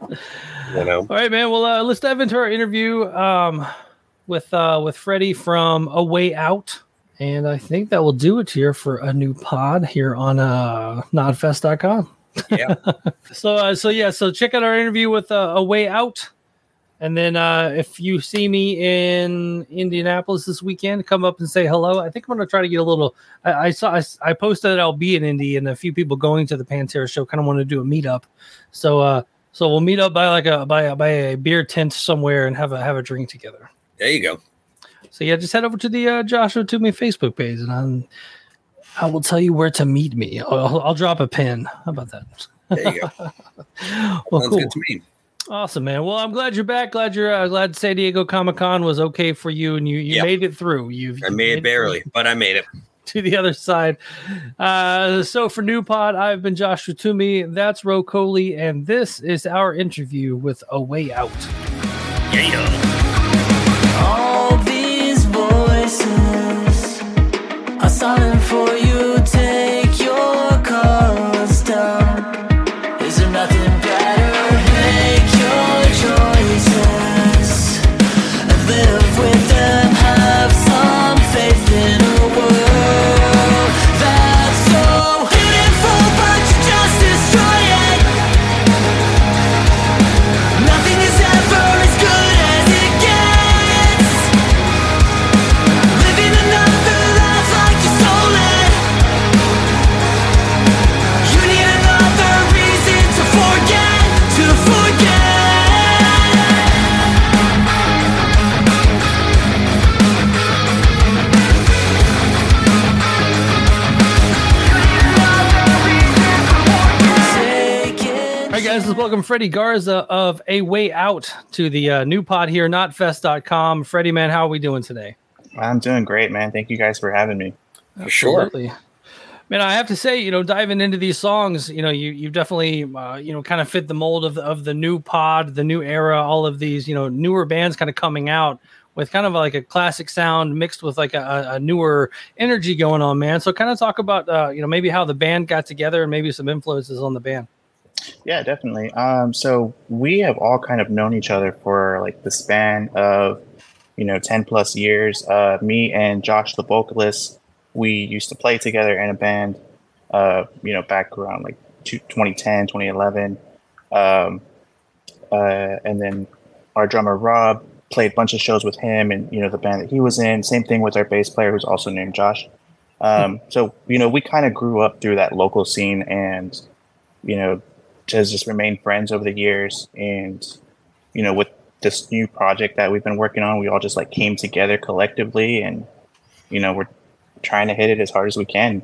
you know All right, man. Well, uh, let's dive into our interview um, with uh, with Freddy from A Way Out, and I think that will do it here for a Nu Pod here on uh, Knotfest.com. yeah (laughs) So, uh, so yeah, so check out our interview with uh, A Way Out, and then uh, if you see me in Indianapolis this weekend, come up and say hello. I think I'm going to try to get a little. I, I saw I, I posted that I'll be in Indy, and a few people going to the Pantera show kind of want to do a meetup. So, uh, so we'll meet up by like a by a, by a beer tent somewhere and have a have a drink together. there you go So yeah, just head over to the uh, Joshua Toomey Facebook page, and I'm, I will tell you where to meet me. I'll, I'll drop a pin. How about that? there you go (laughs) Well, sounds cool. Good to me Awesome, man. Well, I'm glad you're back. Glad you're uh, glad San Diego Comic Con was okay for you, and you you Yeah. made it through. You've i you made it through barely but i made it (laughs) to the other side. Uh, so for Nu Pod, I've been Joshua Toomey. That's Ro Coley, and this is our interview with A Way Out. yeah All these voices are silent for you. Welcome Freddy Garza of A Way Out to the uh, Nu Pod here, Knotfest.com. Freddy, man, how are we doing today? I'm doing great, man. Thank you guys for having me. for sure Man, I have to say, you know, diving into these songs, you know, you you definitely, uh, you know, kind of fit the mold of the, of the new pod, the new era, all of these, you know, newer bands kind of coming out with kind of like a classic sound mixed with like a, a newer energy going on, man. So, kind of talk about, uh, you know, maybe how the band got together and maybe some influences on the band. Yeah, definitely. Um, so we have all kind of known each other for like the span of, you know, 10 plus years. Uh, me and Josh, the vocalist, we used to play together in a band, uh, you know, back around like two- 2010, 2011. Um, uh, and then our drummer, Rob, played a bunch of shows with him and, you know, the band that he was in. Same thing with our bass player, who's also named Josh. Um, so, you know, we kind of grew up through that local scene and, you know, has just remained friends over the years. And, you know, with this new project that we've been working on, we all just like came together collectively and, you know, we're trying to hit it as hard as we can.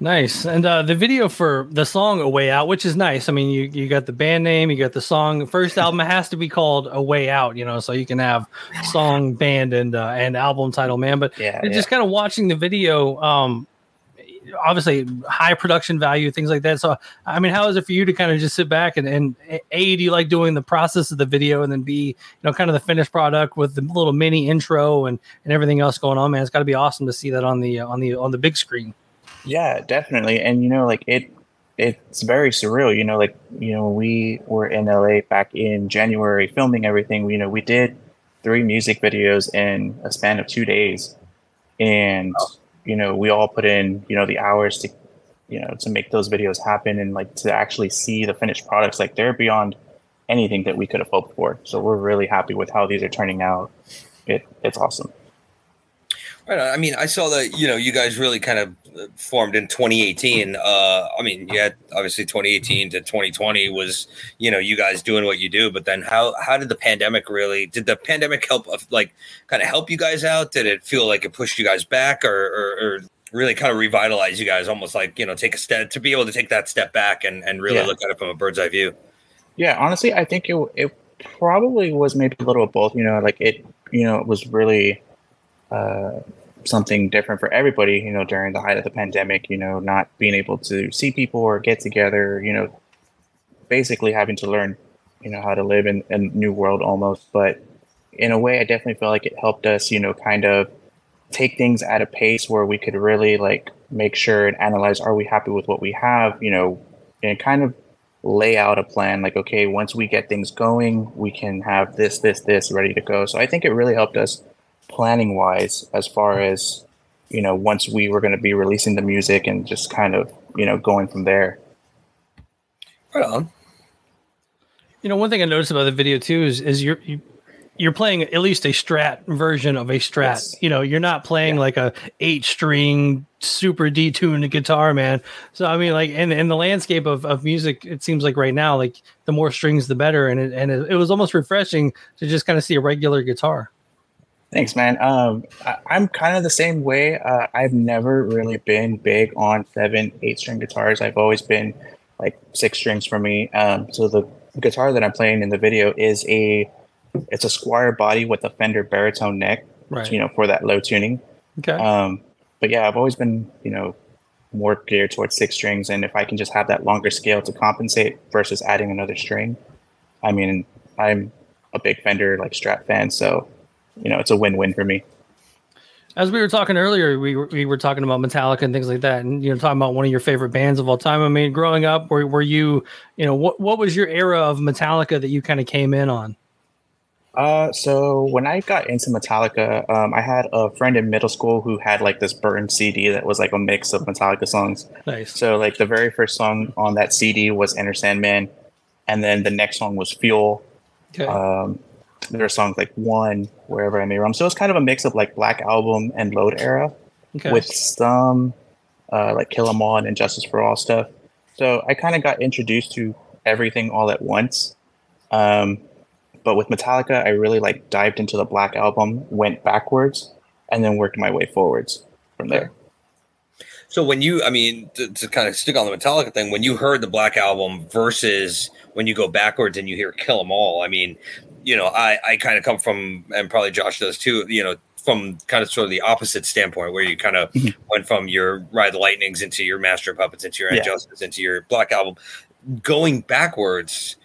Nice. And uh, the video for the song A Way Out, which is nice. I mean, you, you got the band name, you got the song. The first album has to be called A Way Out, you know, so you can have song, band, and uh, and album title, man. But Yeah. and just kind of watching the video, um, obviously high production value, things like that. So, I mean, how is it for you to kind of just sit back and, and A, do you like doing the process of the video and then B, you know, kind of the finished product with the little mini intro and, and everything else going on, man? It's got to be awesome to see that on the, on the, on the big screen. Yeah, definitely. And you know, like it it's very surreal. You know, like you know, we were in LA back in January filming everything. You know, we did three music videos in a span of two days, and you know, we all put in you know the hours to you know to make those videos happen and like to actually see the finished products. Like they're beyond anything that we could have hoped for. So we're really happy with how these are turning out. It it's awesome. Right. I mean, I saw that you know you guys really kind of formed in 2018. Uh, I mean, yeah, obviously 2018 to 2020 was you know you guys doing what you do, but then how how did the pandemic really? Did the pandemic help like kind of help you guys out? Did it feel like it pushed you guys back, or, or, or really kind of revitalize you guys? Almost like you know take a step to be able to take that step back and and really Yeah. look at it from a bird's eye view. Yeah, honestly, I think it it probably was maybe a little of both. You know, like it, you know, it was really uh, something different for everybody. You know, during the height of the pandemic, you know, not being able to see people or get together. You know, basically having to learn, you know, how to live in a new world almost. But in a way, I definitely feel like it helped us. You know, kind of take things at a pace where we could really like make sure and analyze: Are we happy with what we have? You know, and kind of lay out a plan like okay once we get things going we can have this this this ready to go so i think it really helped us planning wise as far as you know once we were going to be releasing the music and just kind of you know going from there Right on. You know, one thing I noticed about the video too is is you're you, you're playing at least a strat version of a strat. Yes. You know, you're not playing Yeah. like a eight string super detuned guitar, man. So I mean, like in in the landscape of, of music, it seems like right now, like the more strings, the better. And it, and it, it was almost refreshing to just kind of see a regular guitar. Thanks, man. Um, I, I'm kind of the same way. Uh, I've never really been big on seven, eight string guitars. I've always been like six strings for me. Um, so the guitar that I'm playing in the video is a, it's a Squier body with a Fender baritone neck. Right. You know, for that low tuning. Okay. Um, but yeah, I've always been, you know, more geared towards six strings, and if I can just have that longer scale to compensate versus adding another string, I mean, I'm a big Fender like Strat fan, so you know, it's a win-win for me. As we were talking earlier, we were, we were talking about Metallica and things like that, and you know, talking about one of your favorite bands of all time. I mean, growing up, were, were you, you know, what what was your era of Metallica that you kind of came in on? Uh, so when I got into Metallica, um, I had a friend in middle school who had like this burned CD that was like a mix of Metallica songs. Nice. So like the very first song on that CD was Enter Sandman, and then the next song was Fuel. Okay. Um, there are songs like One, Wherever I May Roam. So it's kind of a mix of like Black Album and Load era okay. with some uh, like Kill 'Em All and Injustice for All stuff. So I kind of got introduced to everything all at once. Um, but with Metallica, I really like dived into the Black Album, went backwards, and then worked my way forwards from there. So when you, I mean, to, to kind of stick on the Metallica thing, when you heard the Black Album versus when you go backwards and you hear Kill 'Em All, I mean, you know, I, I kind of come from, and probably Josh does too, you know, from kind of sort of the opposite standpoint where you kind of Mhm. went from your Ride the Lightnings into your Master Puppets into your Yeah. And Justice into your Black Album. Going backwards,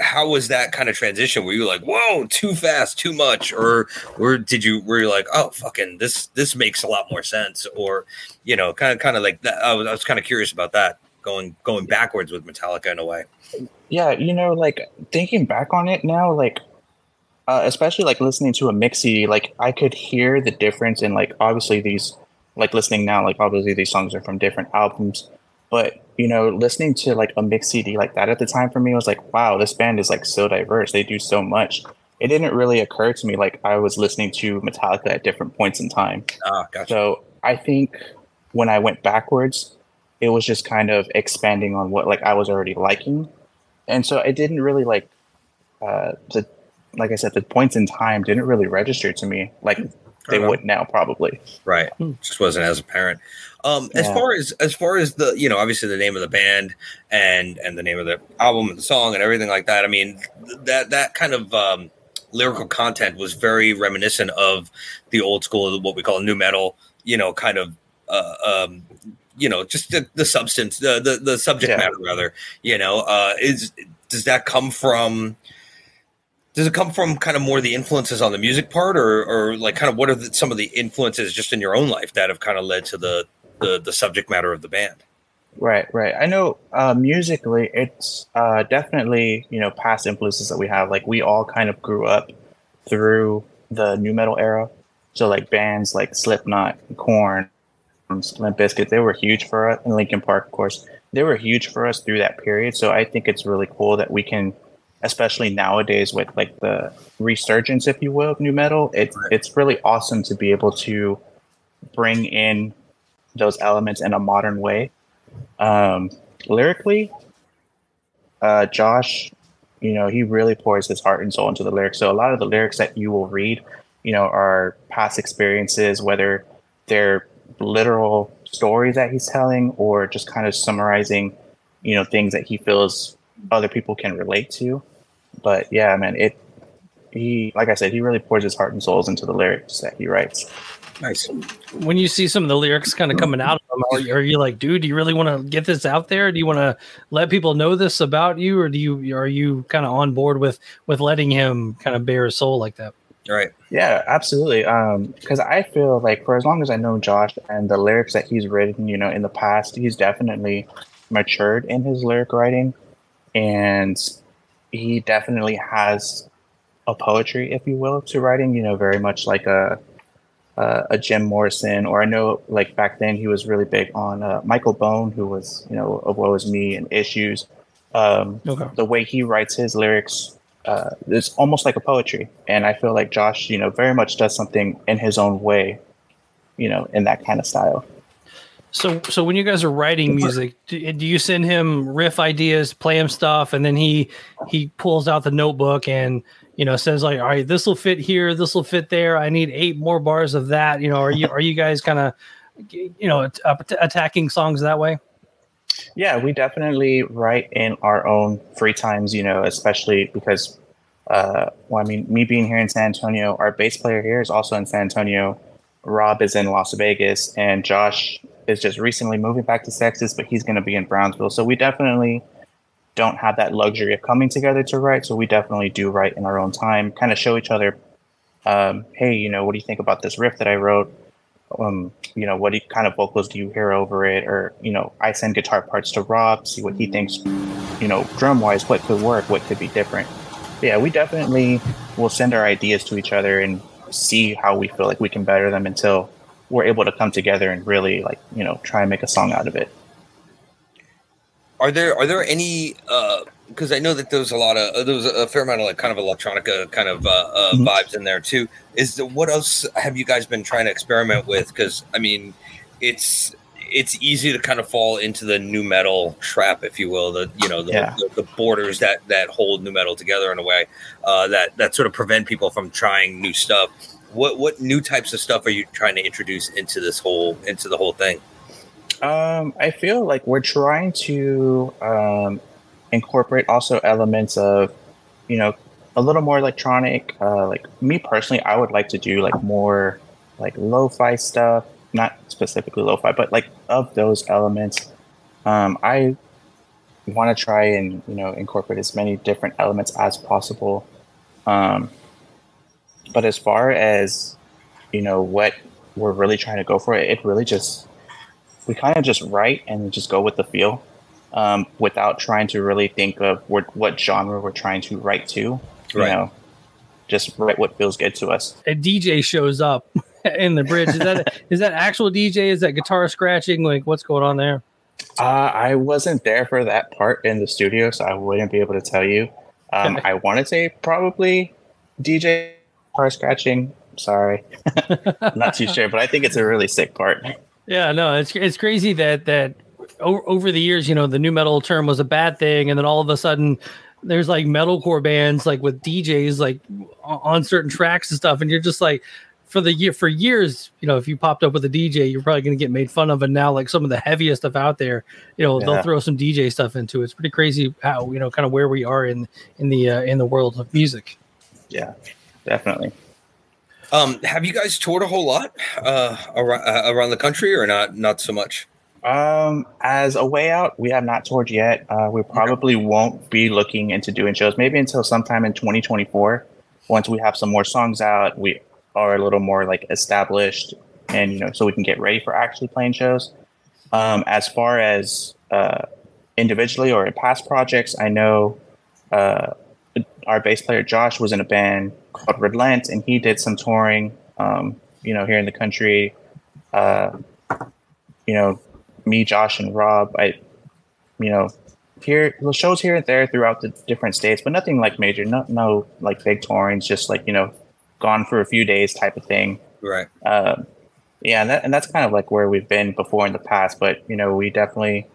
how was that kind of transition? Were you like, whoa, too fast, too much? Or or did you were you like, oh fucking this this makes a lot more sense? Or you know, kind of kind of like that. I was, I was kind of curious about that going going backwards with Metallica in a way. Yeah, you know, like thinking back on it now, like uh, especially like listening to a mix CD, like I could hear the difference in like obviously these like listening now, like obviously these songs are from different albums, but you know, listening to like a mix CD like that at the time for me was like, wow, this band is like so diverse. They do so much. It didn't really occur to me like I was listening to Metallica at different points in time. Ah, gotcha. So I think when I went backwards, it was just kind of expanding on what like I was already liking, and so it didn't really like uh, the like I said the points in time didn't really register to me like they Uh-huh. would now probably. right Hmm. just wasn't as apparent um as Yeah. far as as far as the you know obviously the name of the band and and the name of the album and the song and everything like that i mean th- that that kind of um lyrical content was very reminiscent of the old school what we call nu metal you know kind of uh, um you know just the, the substance the, the the subject Yeah. matter rather you know uh is does that come from does it come from kind of more the influences on the music part or or like kind of what are the, some of the influences just in your own life that have kind of led to the the, the subject matter of the band Right, right. I know uh, musically, it's uh, definitely you know past influences that we have. Like we all kind of grew up through the nu metal era, so like bands like Slipknot, Korn, Limp Bizkit, they were huge for us. And Linkin Park, of course, they were huge for us through that period. So I think it's really cool that we can, especially nowadays with like the resurgence, if you will, of nu metal. It's it's really awesome to be able to bring in those elements in a modern way um, lyrically, uh, Josh, you know, he really pours his heart and soul into the lyrics. So a lot of the lyrics that you will read, you know, are past experiences, whether they're literal stories that he's telling or just kind of summarizing, you know, things that he feels other people can relate to. But yeah, man, it he like I said, he really pours his heart and souls into the lyrics that he writes. nice when you see some of the lyrics kind of coming out of them, are you, are you like, dude, do you really want to get this out there? Do you want to let people know this about you, or do you are you kind of on board with with letting him kind of bare his soul like that? All right Yeah, absolutely. Um, because I feel like for as long as I know Josh and the lyrics that he's written, you know, in the past, he's definitely matured in his lyric writing, and he definitely has a poetry, if you will, to writing. You know, very much like a uh, a Jim Morrison, or I know like back then he was really big on uh, Michael Bohn, who was you know of Woe Is Me and Issues. Um, Okay. the way he writes his lyrics uh, is almost like a poetry, and I feel like Josh, you know, very much does something in his own way, you know, in that kind of style. So, so when you guys are writing music, do, do you send him riff ideas, play him stuff, and then he he pulls out the notebook and you know says like, all right, this will fit here, this will fit there. I need eight more bars of that. You know, are you are you guys kind of you know at- attacking songs that way? Yeah, we definitely write in our own free times, you know, especially because, uh, well, I mean, me being here in San Antonio, our bass player here is also in San Antonio. Rob is in Las Vegas, and Josh is just recently moving back to Texas, but he's going to be in Brownsville. So we definitely don't have that luxury of coming together to write. So we definitely do write in our own time, kind of show each other, um, hey, you know, what do you think about this riff that I wrote? Um, you know, what kind of vocals do you hear over it? Or, you know, I send guitar parts to Rob, see what he thinks, you know, drum wise, what could work, what could be different. Yeah, we definitely will send our ideas to each other and see how we feel like we can better them until we're able to come together and really, like, you know, try and make a song out of it. Are there are there any? Because I know that there's a lot of uh, there was a fair amount of like kind of electronica kind of uh, uh, Mhm. vibes in there too. Is the, what else have you guys been trying to experiment with? Because I mean, it's it's easy to kind of fall into the nu metal trap, if you will. The you know the, Yeah. the, the borders that that hold nu metal together in a way uh, that that sort of prevent people from trying new stuff. What what new types of stuff are you trying to introduce into this whole into the whole thing? Um, I feel like we're trying to um, incorporate also elements of, you know, a little more electronic. Uh, like me personally, I would like to do like more like lo-fi stuff, not specifically lo-fi, but like of those elements. Um, I want to try and you know incorporate as many different elements as possible. Um, but as far as you know what we're really trying to go for, it really just we kind of just write and just go with the feel um, without trying to really think of what, what genre we're trying to write to. You Right. know, just write what feels good to us. A DJ shows up (laughs) in the bridge. Is that is that actual DJ? Is that guitar scratching? Like, what's going on there? Uh, I wasn't there for that part in the studio, so I wouldn't be able to tell you. Um, I want to say probably DJ car scratching. Sorry, (laughs) I'm not too sure, but I think it's a really sick part. Yeah, no, it's it's crazy that that over, over the years, you know, the nu metal term was a bad thing, and then all of a sudden, there's like metalcore bands like with DJs like on certain tracks and stuff, and you're just like, for the year for years, you know, if you popped up with a DJ, you're probably going to get made fun of, and now like some of the heaviest stuff out there, you know, Yeah. they'll throw some DJ stuff into it. It's pretty crazy how you know kind of where we are in in the uh, in the world of music. Yeah, definitely. Um, have you guys toured a whole lot uh, around, uh, around the country, or not? Not so much. Um, as a way out, we have not toured yet. Uh, we probably won't be looking into doing shows maybe until sometime in 2024. Once we have some more songs out, we are a little more like established, and you know, so we can get ready for actually playing shows. Um, as far as uh, individually or in past projects, I know uh, our bass player Josh was in a band called Relent, and he did some touring, um, you know, here in the country. Uh, you know, me, Josh, and Rob, I, you know, here the shows here and there throughout the different states, but nothing like major, no, no like big tourings, just like you know, gone for a few days type of thing. Right. Uh, yeah, and, that, and that's kind of like where we've been before in the past, but you know, we definitely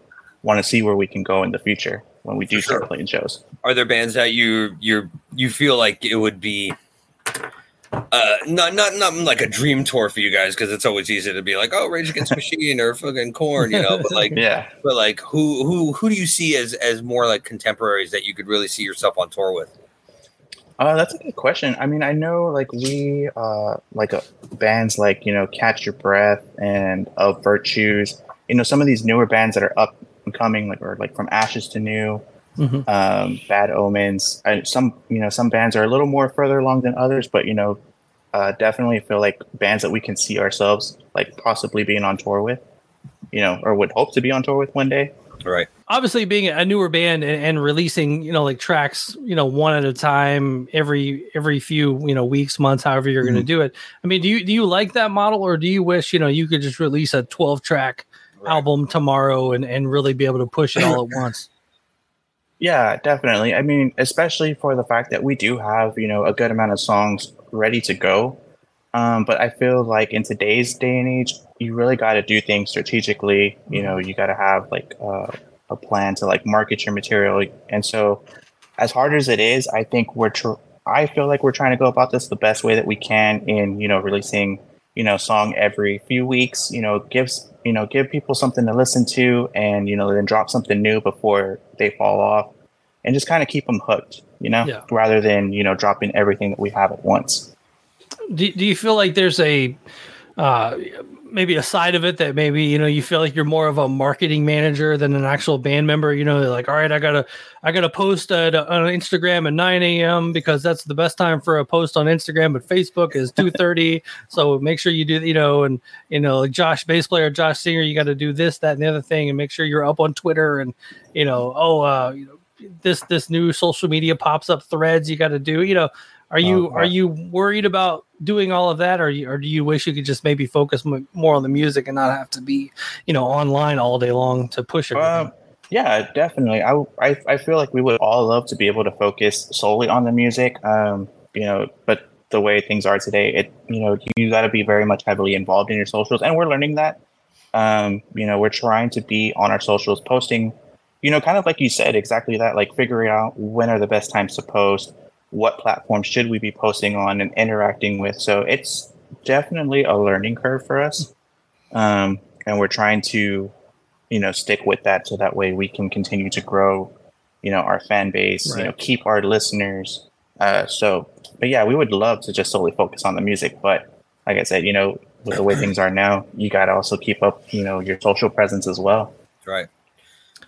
want to see where we can go in the future when we do For start playing shows. Are there bands that you you you feel like it would be uh not not not like a dream tour for you guys because it's always easy to be like oh Rage Against (laughs) Machine or fucking Korn you know but like Yeah. but like who who who do you see as as more like contemporaries that you could really see yourself on tour with Uh, that's a good question. I mean, I know like we uh like uh, bands like you know Catch Your Breath and Of Virtues. You know, some of these newer bands that are up and coming, like or like from Ashes to New, Mhm. um, Bad Omens. I, some you know some bands are a little more further along than others, but you know, uh, definitely feel like bands that we can see ourselves like possibly being on tour with. You know, or would hope to be on tour with one day. right obviously being a newer band and, and releasing you know like tracks you know one at a time every every few you know weeks months however you're going to do it i mean do you do you like that model or do you wish you know you could just release a 12 track Right. album tomorrow and and really be able to push it all at (clears throat) once Yeah, definitely. I mean, especially for the fact that we do have, you know, a good amount of songs ready to go. Um, but I feel like in today's day and age, you really got to do things strategically. You know, you got to have like uh, a plan to like market your material. And so, as hard as it is, I think we're. Tr- I feel like we're trying to go about this the best way that we can in you know releasing you know song every few weeks. You know, gives you know give people something to listen to, and you know then drop something new before they fall off, and just kind of keep them hooked. You know, Yeah. rather than you know dropping everything that we have at once. do, do you feel like there's a uh maybe a side of it that maybe you know you feel like you're more of a marketing manager than an actual band member you know like all right i gotta i gotta post at, on instagram at 9 a.m because that's the best time for a post on instagram but facebook is 2.30 (laughs) so make sure you do you know and you know like josh bass player josh singer you got to do this that and the other thing and make sure you're up on twitter and you know oh uh you know this this new social media pops up threads you got to do you know are you Oh, are you worried about doing all of that, or you, or do you wish you could just maybe focus m- more on the music and not have to be, you know, online all day long to push everything? Um, yeah, definitely. I, I I feel like we would all love to be able to focus solely on the music. Um, you know, but the way things are today, it you know you got to be very much heavily involved in your socials, and we're learning that. Um, you know, we're trying to be on our socials, posting. You know, kind of like you said, exactly that. Like figuring out when are the best times to post, what platform should we be posting on and interacting with. So it's definitely a learning curve for us, um, and we're trying to you know stick with that so that way we can continue to grow you know our fan base you know keep our listeners. Uh so but yeah we would love to just solely focus on the music. But like i said you know with the way things are now you got to also keep up you know your social presence as well. Right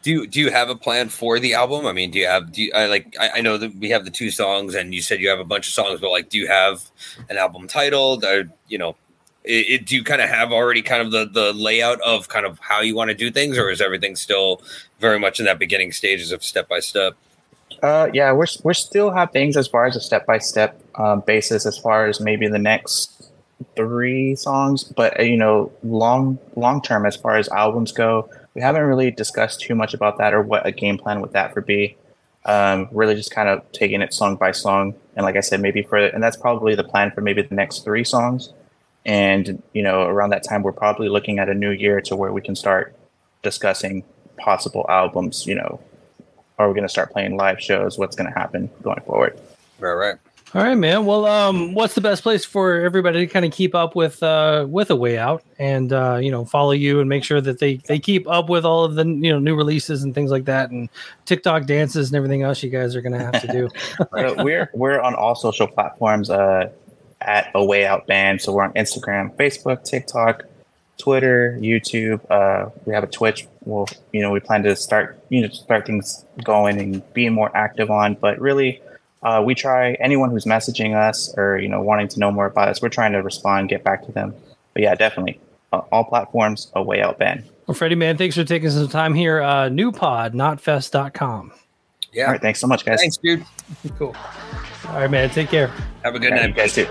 do you do you have a plan for the album i mean do you have do you I like I, I know that we have the two songs and you said you have a bunch of songs but like do you have an album titled or you know it, it, do you kind of have already kind of the the layout of kind of how you want to do things or is everything still very much in that beginning stages of step by step Uh, yeah, we're we're still have things as far as a step by step basis, as far as maybe the next three songs. But uh, you know, long long term, as far as albums go, we haven't really discussed too much about that or what a game plan with that for be. Um, really, just kind of taking it song by song, and like I said, maybe for and that's probably the plan for maybe the next three songs. And you know, around that time, we're probably looking at a new year to where we can start discussing possible albums. You know, are we going to start playing live shows? What's going to happen going forward? right right all right, man. Well, um, what's the best place for everybody to kind of keep up with uh, with a way out and uh, you know follow you and make sure that they they keep up with all of the you know new releases and things like that and TikTok dances and everything else you guys are gonna have to do. (laughs) we're we're on all social platforms uh, at a way out band. So we're on Instagram, Facebook, TikTok, Twitter, YouTube. Uh, we have a Twitch. We'll you know we plan to start you know start things going and being more active on, but really uh, we try anyone who's messaging us or you know wanting to know more about us. We're trying to respond, get back to them. But yeah, definitely uh, all platforms. A way out Ben. Well, Freddy, man, thanks for taking some time here. Uh, Nu Pod Knotfest.com. Yeah. All right. Thanks so much, guys. Thanks, dude. (laughs) cool. All right, man. Take care. Have a good All night. You guys too.